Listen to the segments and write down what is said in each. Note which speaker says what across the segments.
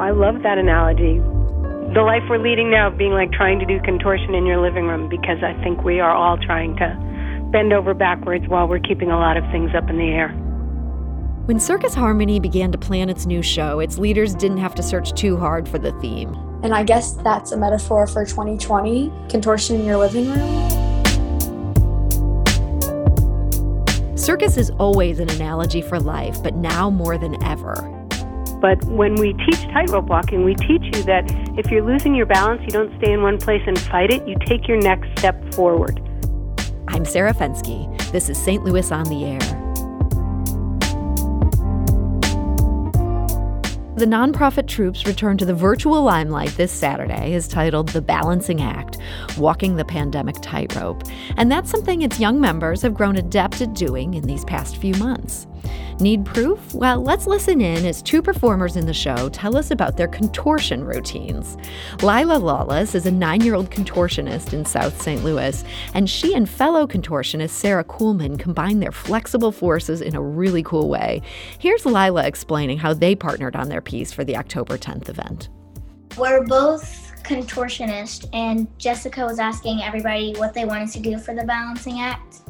Speaker 1: I love that analogy. The life we're leading now being like trying to do contortion in your living room because I think we are all trying to bend over backwards while we're keeping a lot of things up in the air.
Speaker 2: When Circus Harmony began to plan its new show, its leaders didn't have to search too hard for the theme.
Speaker 3: And I guess that's a metaphor for 2020 contortion in your living room.
Speaker 2: Circus is always an analogy for life, but now more than ever.
Speaker 1: But when we teach tightrope walking, we teach you that if you're losing your balance, you don't stay in one place and fight it, you take your next step forward.
Speaker 2: I'm Sarah Fenske. This is St. Louis on the Air. The nonprofit troupe's return to the virtual limelight this Saturday is titled The Balancing Act Walking the Pandemic Tightrope. And that's something its young members have grown adept at doing in these past few months. Need proof? Well, let's listen in as two performers in the show tell us about their contortion routines. Lila Lawless is a nine year old contortionist in South St. Louis, and she and fellow contortionist Sarah Kuhlman combine their flexible forces in a really cool way. Here's Lila explaining how they partnered on their piece for the October 10th event.
Speaker 4: We're both contortionists, and Jessica was asking everybody what they wanted to do for the balancing act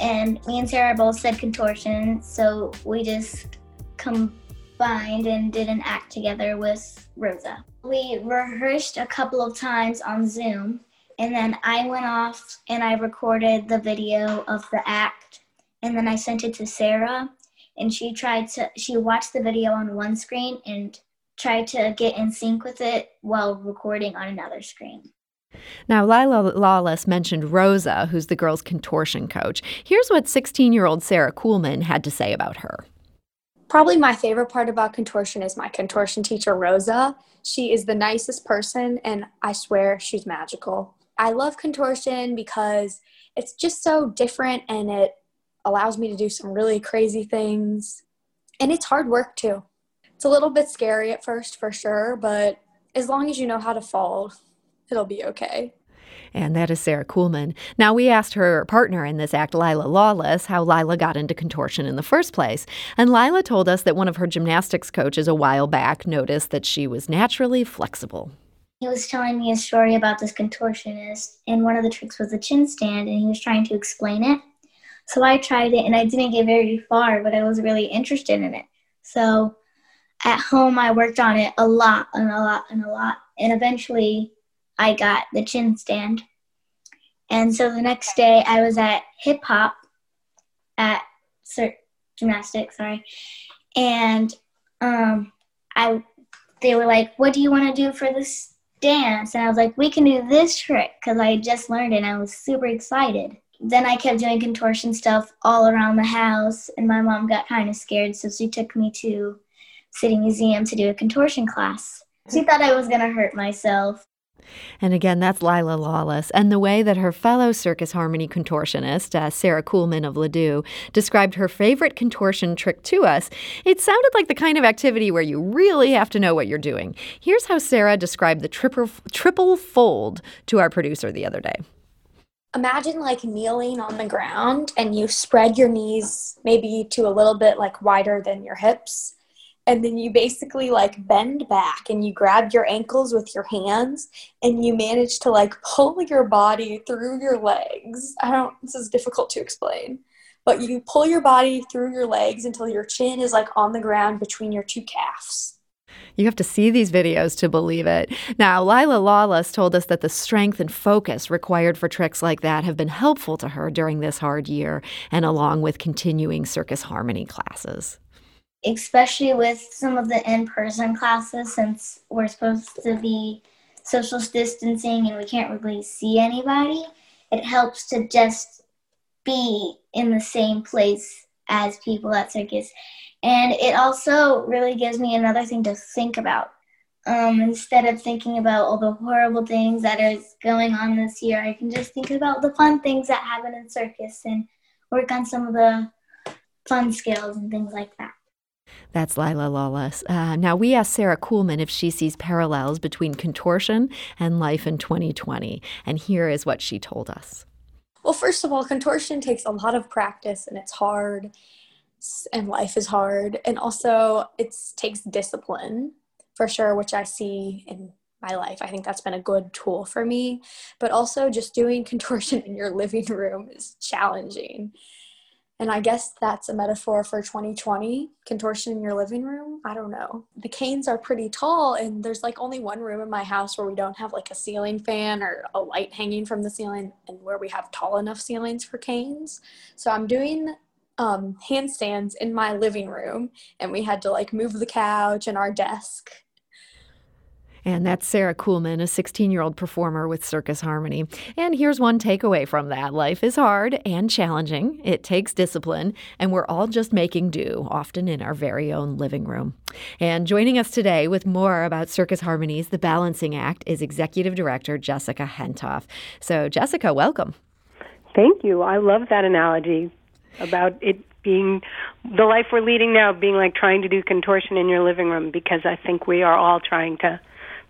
Speaker 4: and me and Sarah both said contortion, so we just combined and did an act together with Rosa. We rehearsed a couple of times on Zoom, and then I went off and I recorded the video of the act, and then I sent it to Sarah, and she tried to she watched the video on one screen and tried to get in sync with it while recording on another screen.
Speaker 2: Now, Lila Lawless mentioned Rosa, who's the girls' contortion coach. Here's what 16 year old Sarah Kuhlman had to say about her.
Speaker 3: Probably my favorite part about contortion is my contortion teacher, Rosa. She is the nicest person, and I swear she's magical. I love contortion because it's just so different and it allows me to do some really crazy things. And it's hard work too. It's a little bit scary at first, for sure, but as long as you know how to fall, it'll be okay.
Speaker 2: And that is Sarah Kuhlman. Now, we asked her partner in this act, Lila Lawless, how Lila got into contortion in the first place. And Lila told us that one of her gymnastics coaches a while back noticed that she was naturally flexible.
Speaker 4: He was telling me a story about this contortionist, and one of the tricks was the chin stand, and he was trying to explain it. So I tried it, and I didn't get very far, but I was really interested in it. So at home, I worked on it a lot and a lot and a lot, and eventually I got the chin stand. And so the next day I was at hip hop at cert- gymnastics, sorry. And um, I they were like, "What do you want to do for this dance?" And I was like, "We can do this trick because I just learned it and I was super excited." Then I kept doing contortion stuff all around the house, and my mom got kind of scared, so she took me to City Museum to do a contortion class. She thought I was gonna hurt myself,
Speaker 2: and again, that's Lila Lawless. And the way that her fellow Circus Harmony contortionist, uh, Sarah Kuhlman of Ladue, described her favorite contortion trick to us, it sounded like the kind of activity where you really have to know what you're doing. Here's how Sarah described the triple, triple fold to our producer the other day.
Speaker 3: Imagine like kneeling on the ground and you spread your knees maybe to a little bit like wider than your hips and then you basically like bend back and you grab your ankles with your hands and you manage to like pull your body through your legs. I don't, this is difficult to explain, but you pull your body through your legs until your chin is like on the ground between your two calves.
Speaker 2: You have to see these videos to believe it. Now, Lila Lawless told us that the strength and focus required for tricks like that have been helpful to her during this hard year and along with continuing circus harmony classes
Speaker 4: especially with some of the in-person classes since we're supposed to be social distancing and we can't really see anybody it helps to just be in the same place as people at circus. And it also really gives me another thing to think about. Um, instead of thinking about all the horrible things that are going on this year i can just think about the fun things that happen in circus and work on some of the fun skills and things like that
Speaker 2: that's Lila Lawless. Uh, now, we asked Sarah Kuhlman if she sees parallels between contortion and life in 2020. And here is what she told us.
Speaker 3: Well, first of all, contortion takes a lot of practice and it's hard, and life is hard. And also, it takes discipline. for sure, which I see in my life. I think that's been a good tool for me. But also, just doing contortion in your living room is challenging. And I guess that's a metaphor for 2020 contortion in your living room. I don't know. The canes are pretty tall, and there's like only one room in my house where we don't have like a ceiling fan or a light hanging from the ceiling, and where we have tall enough ceilings for canes. So I'm doing um, handstands in my living room, and we had to like move the couch and our desk
Speaker 2: and that's Sarah Kuhlman, a 16 year old performer with Circus Harmony. And here's one takeaway from that life is hard and challenging, it takes discipline, and we're all just making do, often in our very own living room. And joining us today with more about Circus Harmony's The Balancing Act is Executive Director Jessica Hentoff. So, Jessica, welcome.
Speaker 1: Thank you. I love that analogy about it being the life we're leading now being like trying to do contortion in your living room because I think we are all trying to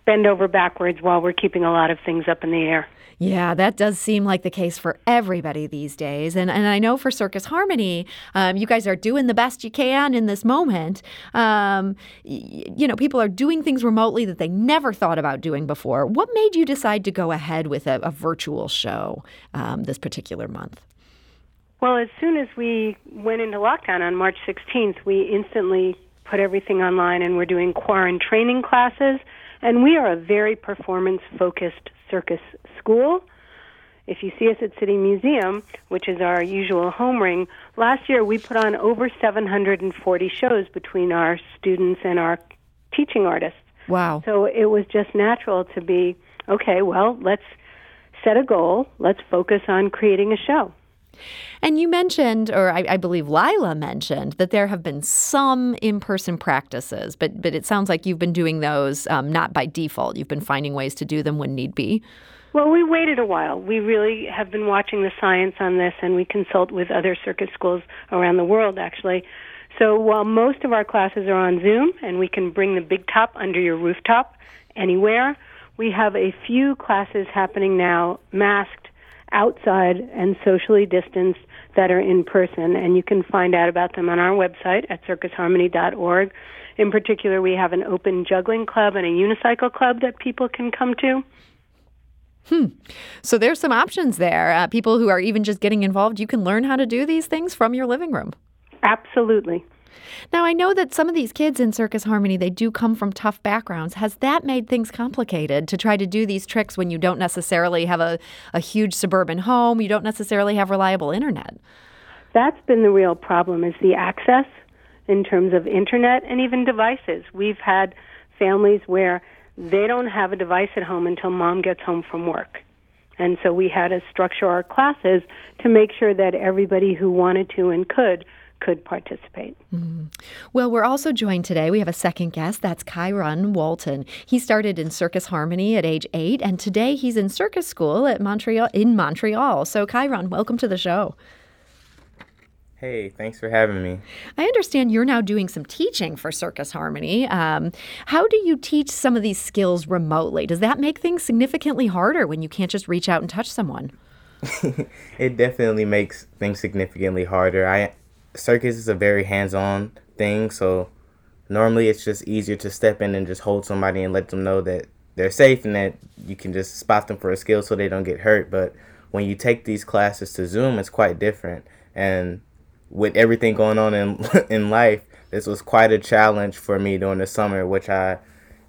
Speaker 1: bend over backwards while we're keeping a lot of things up in the air.
Speaker 2: Yeah, that does seem like the case for everybody these days. And, and I know for Circus Harmony, um, you guys are doing the best you can in this moment. Um, y- you know, people are doing things remotely that they never thought about doing before. What made you decide to go ahead with a, a virtual show um, this particular month?
Speaker 1: Well, as soon as we went into lockdown on March 16th, we instantly put everything online and we're doing quarantine training classes and we are a very performance focused circus school. If you see us at City Museum, which is our usual home ring, last year we put on over 740 shows between our students and our teaching artists.
Speaker 2: Wow.
Speaker 1: So it was just natural to be okay, well, let's set a goal, let's focus on creating a show.
Speaker 2: And you mentioned, or I, I, believe Lila mentioned, that there have been some in-person practices, but but it sounds like you've been doing those um, not by default. You've been finding ways to do them when need be.
Speaker 1: Well, we waited a while. We really have been watching the science on this, and we consult with other circus schools around the world, actually. So while most of our classes are on Zoom, and we can bring the big top under your rooftop anywhere, we have a few classes happening now masked outside and socially distanced that are in person, and you can find out about them on our website at circusharmony.org. In particular, we have an open juggling club and a unicycle club that people can come to.
Speaker 2: Hmm. So there's some options there. Uh, people who are even just getting involved, you can learn how to do these things from your living room.
Speaker 1: Absolutely.
Speaker 2: Now, I know that some of these kids in Circus Harmony, they do come from tough backgrounds. Has that made things complicated to try to do these tricks when you don't necessarily have a, a huge suburban home, you don't necessarily have reliable internet?
Speaker 1: That's been the real problem is the access in terms of internet and even devices. We've had families where they don't have a device at home until mom gets home from work. And so we had to structure our classes to make sure that everybody who wanted to and could could participate. Mm-hmm.
Speaker 2: Well, we're also joined today. We have a second guest. That's Kyron Walton. He started in Circus Harmony at age eight, and today he's in circus school at Montreal in Montreal. So, Kyron, welcome to the show.
Speaker 5: Hey, thanks for having me.
Speaker 2: I understand you're now doing some teaching for Circus Harmony. Um, how do you teach some of these skills remotely? Does that make things significantly harder when you can't just reach out and touch someone?
Speaker 5: it definitely makes things significantly harder. I circus is a very hands-on thing, so normally it's just easier to step in and just hold somebody and let them know that they're safe and that you can just spot them for a skill so they don't get hurt. But when you take these classes to Zoom, it's quite different. And with everything going on in in life, this was quite a challenge for me during the summer, which I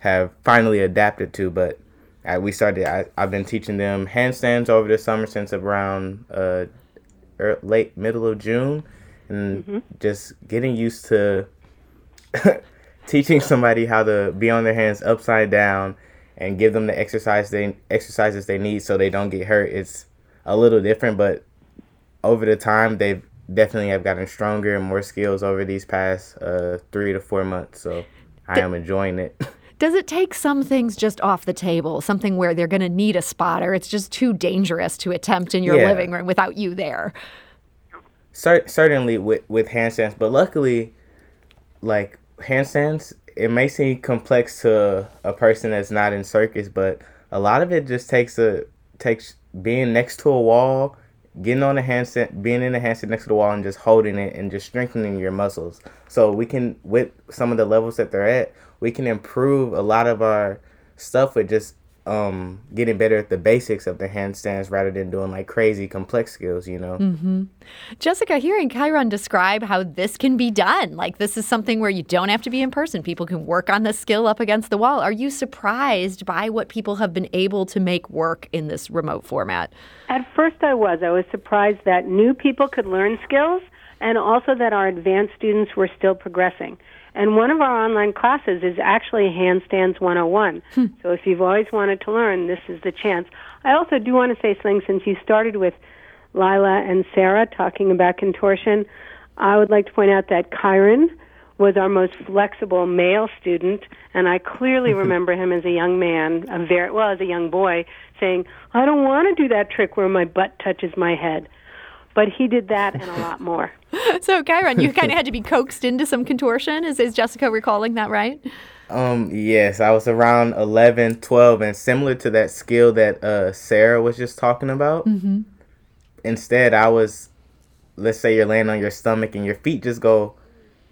Speaker 5: have finally adapted to. But I, we started. I, I've been teaching them handstands over the summer since around uh, er, late middle of June, and mm-hmm. just getting used to teaching somebody how to be on their hands upside down and give them the exercise they exercises they need so they don't get hurt. It's a little different, but over the time they've definitely have gotten stronger and more skills over these past uh, three to four months. So I am enjoying it.
Speaker 2: Does it take some things just off the table? Something where they're going to need a spotter? It's just too dangerous to attempt in your yeah. living room without you there
Speaker 5: cer- certainly with with handstands, but luckily, like handstands, it may seem complex to a person that's not in circus, but a lot of it just takes a takes being next to a wall getting on the handstand, being in the handstand next to the wall and just holding it and just strengthening your muscles. So we can, with some of the levels that they're at, we can improve a lot of our stuff with just um, getting better at the basics of the handstands rather than doing like crazy complex skills, you know.
Speaker 2: Mm-hmm. Jessica, hearing Kyron describe how this can be done, like this is something where you don't have to be in person. People can work on the skill up against the wall. Are you surprised by what people have been able to make work in this remote format?
Speaker 1: At first, I was. I was surprised that new people could learn skills and also that our advanced students were still progressing. And one of our online classes is actually Handstands 101. Hmm. So if you've always wanted to learn, this is the chance. I also do want to say something since you started with Lila and Sarah talking about contortion. I would like to point out that Kyron was our most flexible male student, and I clearly remember him as a young man, a very well as a young boy, saying, "I don't want to do that trick where my butt touches my head." But he did that and a lot more.
Speaker 2: so, Kyron, you kind of had to be coaxed into some contortion. Is, is Jessica recalling that right?
Speaker 5: Um, yes, I was around 11, 12, and similar to that skill that uh, Sarah was just talking about. Mm-hmm. Instead, I was, let's say you're laying on your stomach and your feet just go,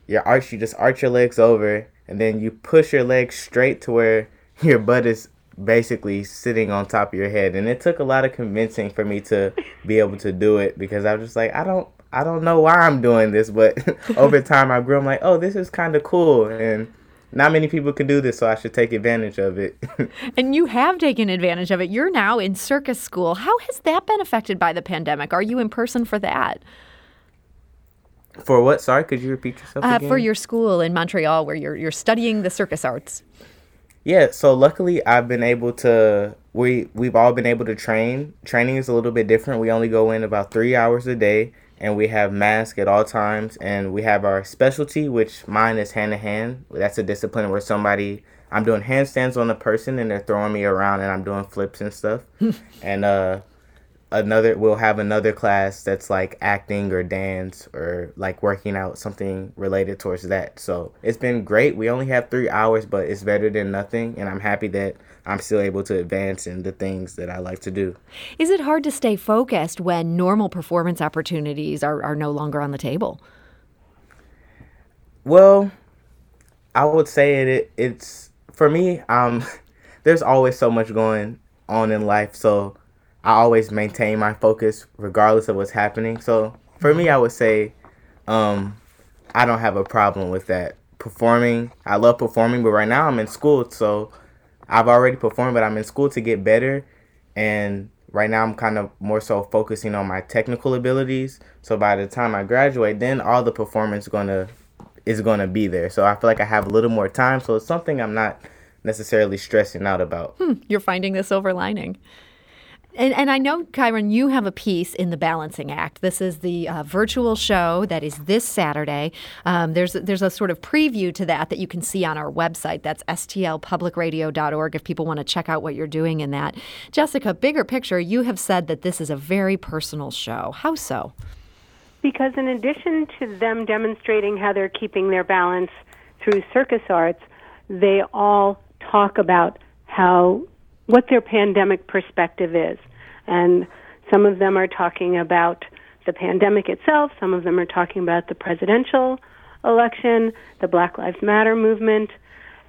Speaker 5: your arch, you just arch your legs over, and then you push your legs straight to where your butt is basically sitting on top of your head. And it took a lot of convincing for me to be able to do it because I was just like, I don't, I don't know why I'm doing this, but over time I grew. I'm like, oh, this is kind of cool, and not many people can do this, so I should take advantage of it.
Speaker 2: and you have taken advantage of it. You're now in circus school. How has that been affected by the pandemic? Are you in person for that?
Speaker 5: For what? Sorry, could you repeat yourself uh,
Speaker 2: For your school in Montreal, where you're you're studying the circus arts.
Speaker 5: Yeah, so luckily I've been able to we we've all been able to train. Training is a little bit different. We only go in about 3 hours a day and we have mask at all times and we have our specialty which mine is hand to hand that's a discipline where somebody i'm doing handstands on a person and they're throwing me around and i'm doing flips and stuff and uh another we'll have another class that's like acting or dance or like working out something related towards that. So it's been great. We only have three hours but it's better than nothing and i'm happy that i'm still able to advance in the things that i like to do.
Speaker 2: Is it hard to stay focused when normal performance opportunities are, are no longer on the table?
Speaker 5: Well i would say it, it's for me um there's always so much going on in life so I always maintain my focus regardless of what's happening. So for me, I would say um, I don't have a problem with that. Performing, I love performing, but right now I'm in school, so I've already performed, but I'm in school to get better. And right now I'm kind of more so focusing on my technical abilities. So by the time I graduate, then all the performance gonna is gonna be there. So I feel like I have a little more time. So it's something I'm not necessarily stressing out about.
Speaker 2: Hmm, you're finding the silver lining. And, and I know, Kyron, you have a piece in the Balancing Act. This is the uh, virtual show that is this Saturday. Um, there's there's a sort of preview to that that you can see on our website. That's stlpublicradio.org if people want to check out what you're doing in that. Jessica, bigger picture, you have said that this is a very personal show. How so?
Speaker 1: Because in addition to them demonstrating how they're keeping their balance through circus arts, they all talk about how what their pandemic perspective is. And some of them are talking about the pandemic itself, some of them are talking about the presidential election, the Black Lives Matter movement,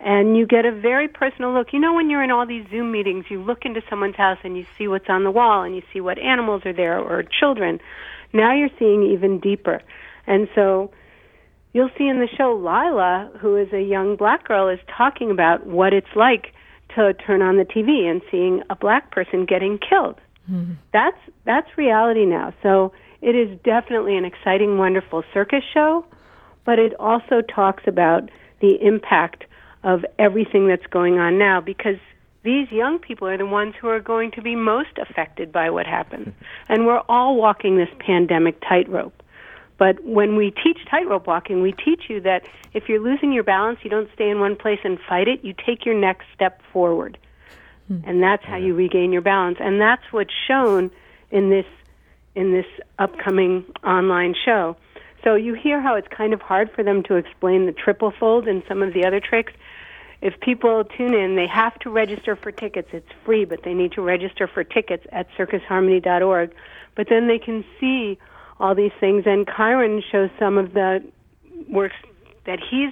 Speaker 1: and you get a very personal look. You know, when you're in all these Zoom meetings, you look into someone's house and you see what's on the wall and you see what animals are there or children. Now you're seeing even deeper. And so you'll see in the show Lila, who is a young black girl, is talking about what it's like to turn on the TV and seeing a black person getting killed. Mm-hmm. That's that's reality now. So it is definitely an exciting, wonderful circus show, but it also talks about the impact of everything that's going on now because these young people are the ones who are going to be most affected by what happens. And we're all walking this pandemic tightrope. But when we teach tightrope walking, we teach you that if you're losing your balance, you don't stay in one place and fight it. You take your next step forward. Hmm. And that's how you regain your balance. And that's what's shown in this in this upcoming online show. So you hear how it's kind of hard for them to explain the triple fold and some of the other tricks. If people tune in, they have to register for tickets. It's free, but they need to register for tickets at circusharmony.org but then they can see all these things. And Kyron shows some of the works that he's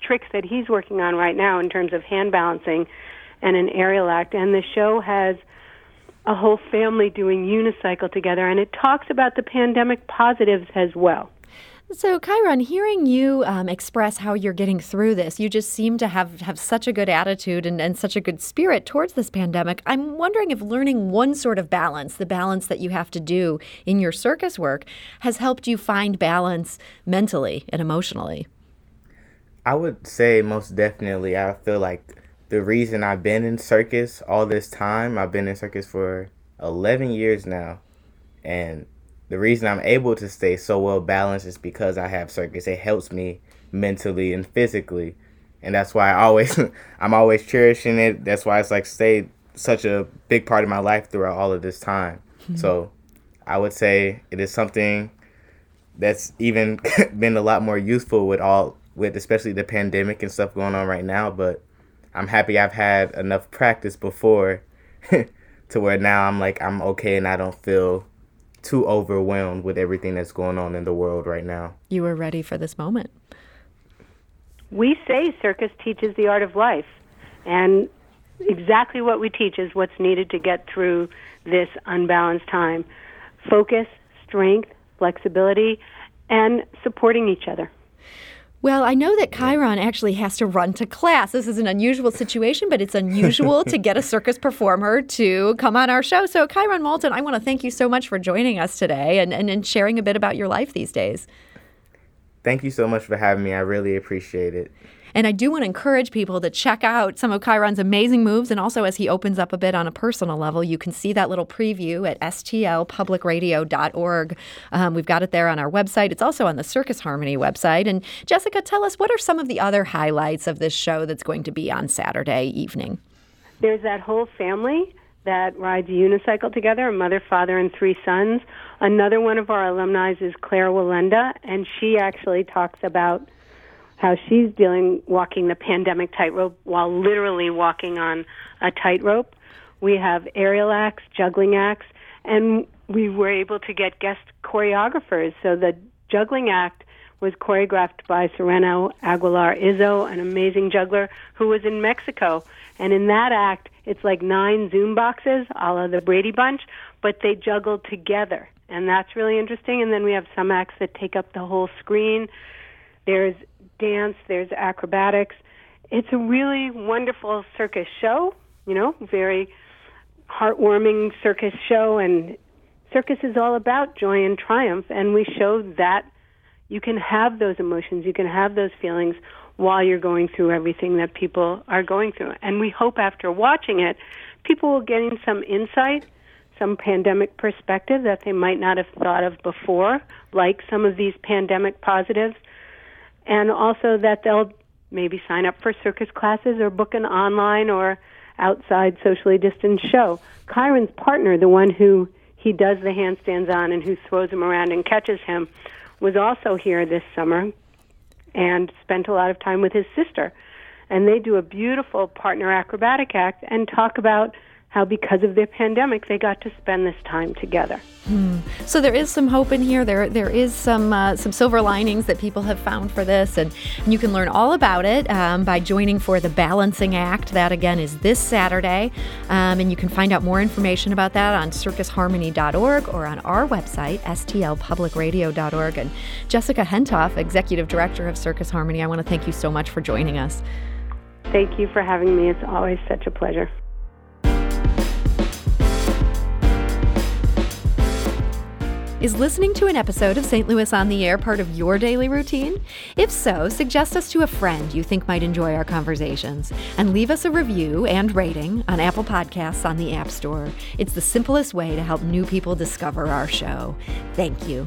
Speaker 1: tricks that he's working on right now in terms of hand balancing and an aerial act. And the show has a whole family doing unicycle together, and it talks about the pandemic positives as well.
Speaker 2: So, Kyron, hearing you um, express how you're getting through this, you just seem to have, have such a good attitude and, and such a good spirit towards this pandemic. I'm wondering if learning one sort of balance, the balance that you have to do in your circus work, has helped you find balance mentally and emotionally.
Speaker 5: I would say most definitely. I feel like the reason I've been in circus all this time, I've been in circus for 11 years now, and the reason I'm able to stay so well balanced is because I have circus. It helps me mentally and physically. And that's why I always I'm always cherishing it. That's why it's like stayed such a big part of my life throughout all of this time. Mm-hmm. So I would say it is something that's even been a lot more useful with all with especially the pandemic and stuff going on right now, but I'm happy I've had enough practice before to where now I'm like I'm okay and I don't feel too overwhelmed with everything that's going on in the world right now.
Speaker 2: You were ready for this moment.
Speaker 1: We say circus teaches the art of life, and exactly what we teach is what's needed to get through this unbalanced time focus, strength, flexibility, and supporting each other.
Speaker 2: Well, I know that Kyron actually has to run to class. This is an unusual situation, but it's unusual to get a circus performer to come on our show. So, Kyron Walton, I want to thank you so much for joining us today and, and, and sharing a bit about your life these days.
Speaker 5: Thank you so much for having me. I really appreciate it.
Speaker 2: And I do want to encourage people to check out some of Kyron's amazing moves. And also, as he opens up a bit on a personal level, you can see that little preview at stlpublicradio.org. Um, we've got it there on our website. It's also on the Circus Harmony website. And Jessica, tell us what are some of the other highlights of this show that's going to be on Saturday evening?
Speaker 1: There's that whole family that rides a unicycle together, a mother, father, and three sons. Another one of our alumni is Claire Wallenda, and she actually talks about how she's dealing walking the pandemic tightrope while literally walking on a tightrope. We have aerial acts, juggling acts, and we were able to get guest choreographers. So the juggling act was choreographed by Sereno Aguilar Izzo, an amazing juggler who was in Mexico. And in that act, it's like nine Zoom boxes, a la the Brady Bunch, but they juggle together. And that's really interesting. And then we have some acts that take up the whole screen. There's dance, there's acrobatics. It's a really wonderful circus show, you know, very heartwarming circus show and circus is all about joy and triumph and we show that you can have those emotions, you can have those feelings while you're going through everything that people are going through. And we hope after watching it, people will gain some insight, some pandemic perspective that they might not have thought of before, like some of these pandemic positives and also that they'll maybe sign up for circus classes or book an online or outside socially distanced show. Kyron's partner, the one who he does the handstands on and who throws him around and catches him, was also here this summer and spent a lot of time with his sister. And they do a beautiful partner acrobatic act and talk about how because of the pandemic they got to spend this time together.
Speaker 2: Hmm. So there is some hope in here. There there is some uh, some silver linings that people have found for this, and, and you can learn all about it um, by joining for the Balancing Act. That again is this Saturday, um, and you can find out more information about that on circusharmony.org or on our website stlpublicradio.org. And Jessica Hentoff, executive director of Circus Harmony, I want to thank you so much for joining us.
Speaker 1: Thank you for having me. It's always such a pleasure.
Speaker 2: Is listening to an episode of St. Louis on the Air part of your daily routine? If so, suggest us to a friend you think might enjoy our conversations and leave us a review and rating on Apple Podcasts on the App Store. It's the simplest way to help new people discover our show. Thank you.